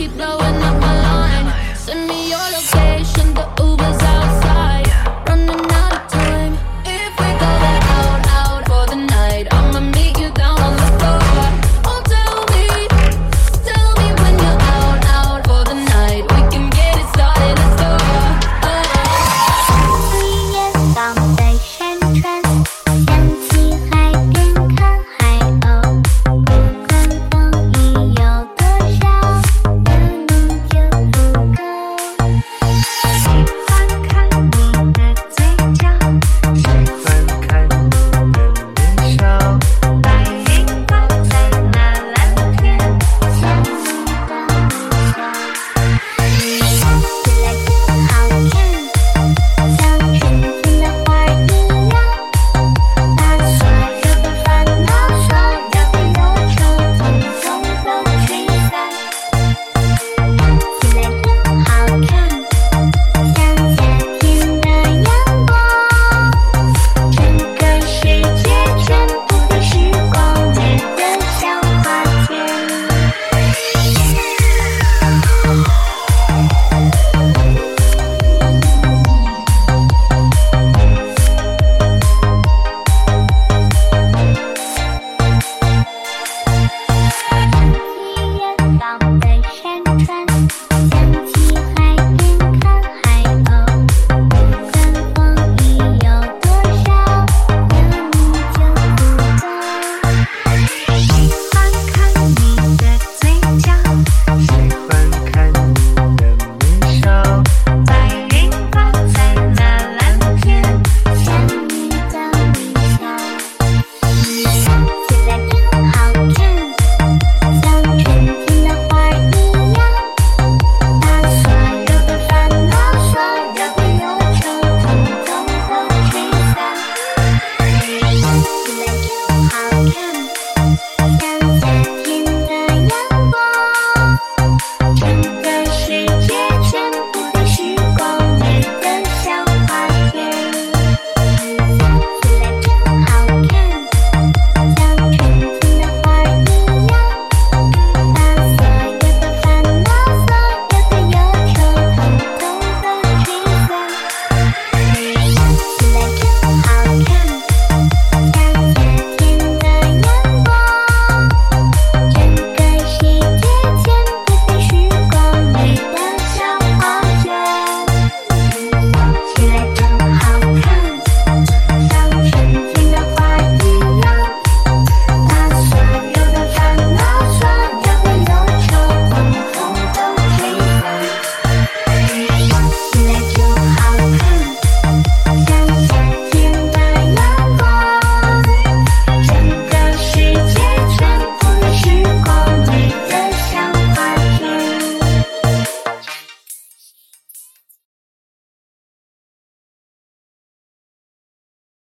keep going.